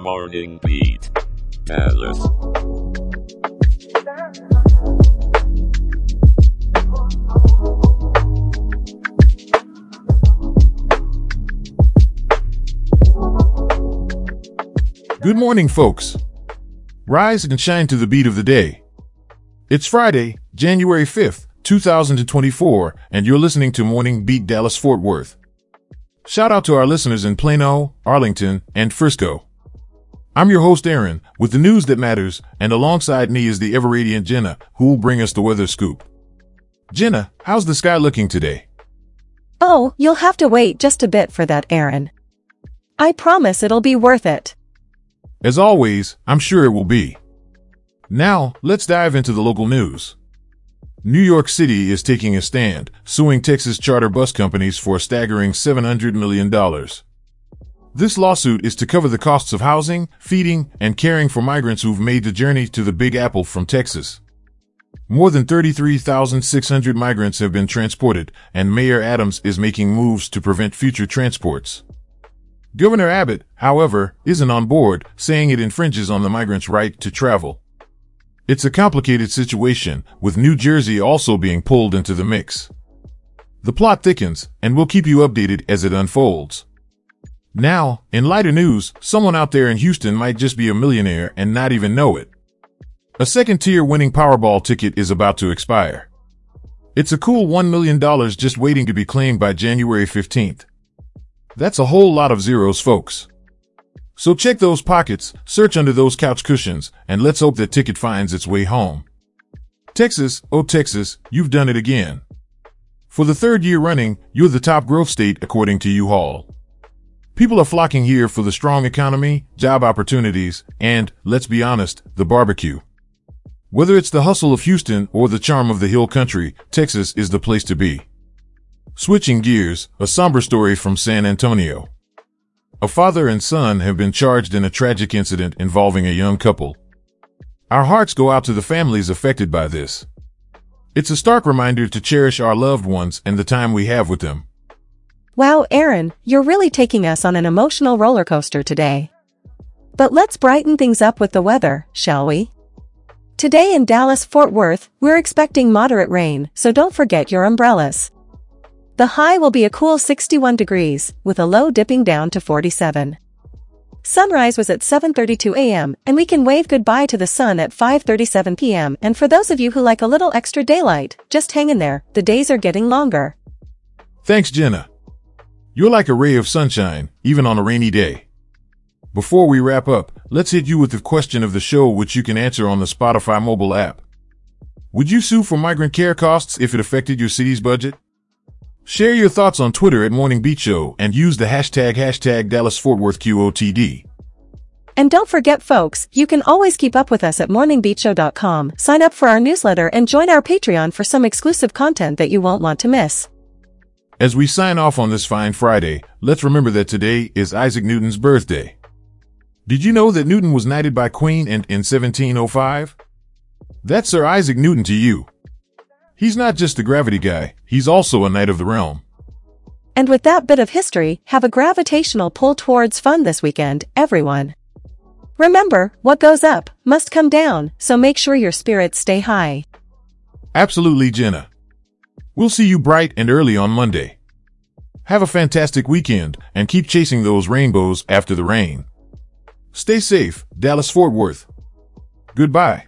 Morning Beat. Dallas. Good morning, folks. Rise and shine to the beat of the day. It's Friday, January 5th, 2024, and you're listening to Morning Beat Dallas Fort Worth. Shout out to our listeners in Plano, Arlington, and Frisco. I'm your host, Aaron, with the news that matters, and alongside me is the ever radiant Jenna, who will bring us the weather scoop. Jenna, how's the sky looking today? Oh, you'll have to wait just a bit for that, Aaron. I promise it'll be worth it. As always, I'm sure it will be. Now, let's dive into the local news. New York City is taking a stand, suing Texas charter bus companies for a staggering $700 million. This lawsuit is to cover the costs of housing, feeding, and caring for migrants who've made the journey to the Big Apple from Texas. More than 33,600 migrants have been transported, and Mayor Adams is making moves to prevent future transports. Governor Abbott, however, isn't on board, saying it infringes on the migrants' right to travel. It's a complicated situation, with New Jersey also being pulled into the mix. The plot thickens, and we'll keep you updated as it unfolds. Now, in lighter news, someone out there in Houston might just be a millionaire and not even know it. A second tier winning Powerball ticket is about to expire. It's a cool $1 million just waiting to be claimed by January 15th. That's a whole lot of zeros, folks. So check those pockets, search under those couch cushions, and let's hope that ticket finds its way home. Texas, oh Texas, you've done it again. For the third year running, you're the top growth state according to U-Haul. People are flocking here for the strong economy, job opportunities, and, let's be honest, the barbecue. Whether it's the hustle of Houston or the charm of the hill country, Texas is the place to be. Switching gears, a somber story from San Antonio. A father and son have been charged in a tragic incident involving a young couple. Our hearts go out to the families affected by this. It's a stark reminder to cherish our loved ones and the time we have with them. Wow, Aaron, you're really taking us on an emotional roller coaster today. But let's brighten things up with the weather, shall we? Today in Dallas Fort Worth, we're expecting moderate rain, so don't forget your umbrellas. The high will be a cool 61 degrees, with a low dipping down to 47. Sunrise was at 7.32 a.m., and we can wave goodbye to the sun at 5.37 p.m. And for those of you who like a little extra daylight, just hang in there, the days are getting longer. Thanks, Jenna. You're like a ray of sunshine, even on a rainy day. Before we wrap up, let's hit you with the question of the show which you can answer on the Spotify mobile app. Would you sue for migrant care costs if it affected your city's budget? Share your thoughts on Twitter at Morning Beat Show and use the hashtag hashtag Dallas Fort Worth QOTD. And don't forget folks, you can always keep up with us at morningbeatshow.com, sign up for our newsletter and join our Patreon for some exclusive content that you won't want to miss. As we sign off on this fine Friday, let's remember that today is Isaac Newton's birthday. Did you know that Newton was knighted by Queen Anne in 1705? That's Sir Isaac Newton to you. He's not just a gravity guy, he's also a knight of the realm. And with that bit of history, have a gravitational pull towards fun this weekend, everyone. Remember, what goes up must come down, so make sure your spirits stay high. Absolutely, Jenna. We'll see you bright and early on Monday. Have a fantastic weekend and keep chasing those rainbows after the rain. Stay safe, Dallas Fort Worth. Goodbye.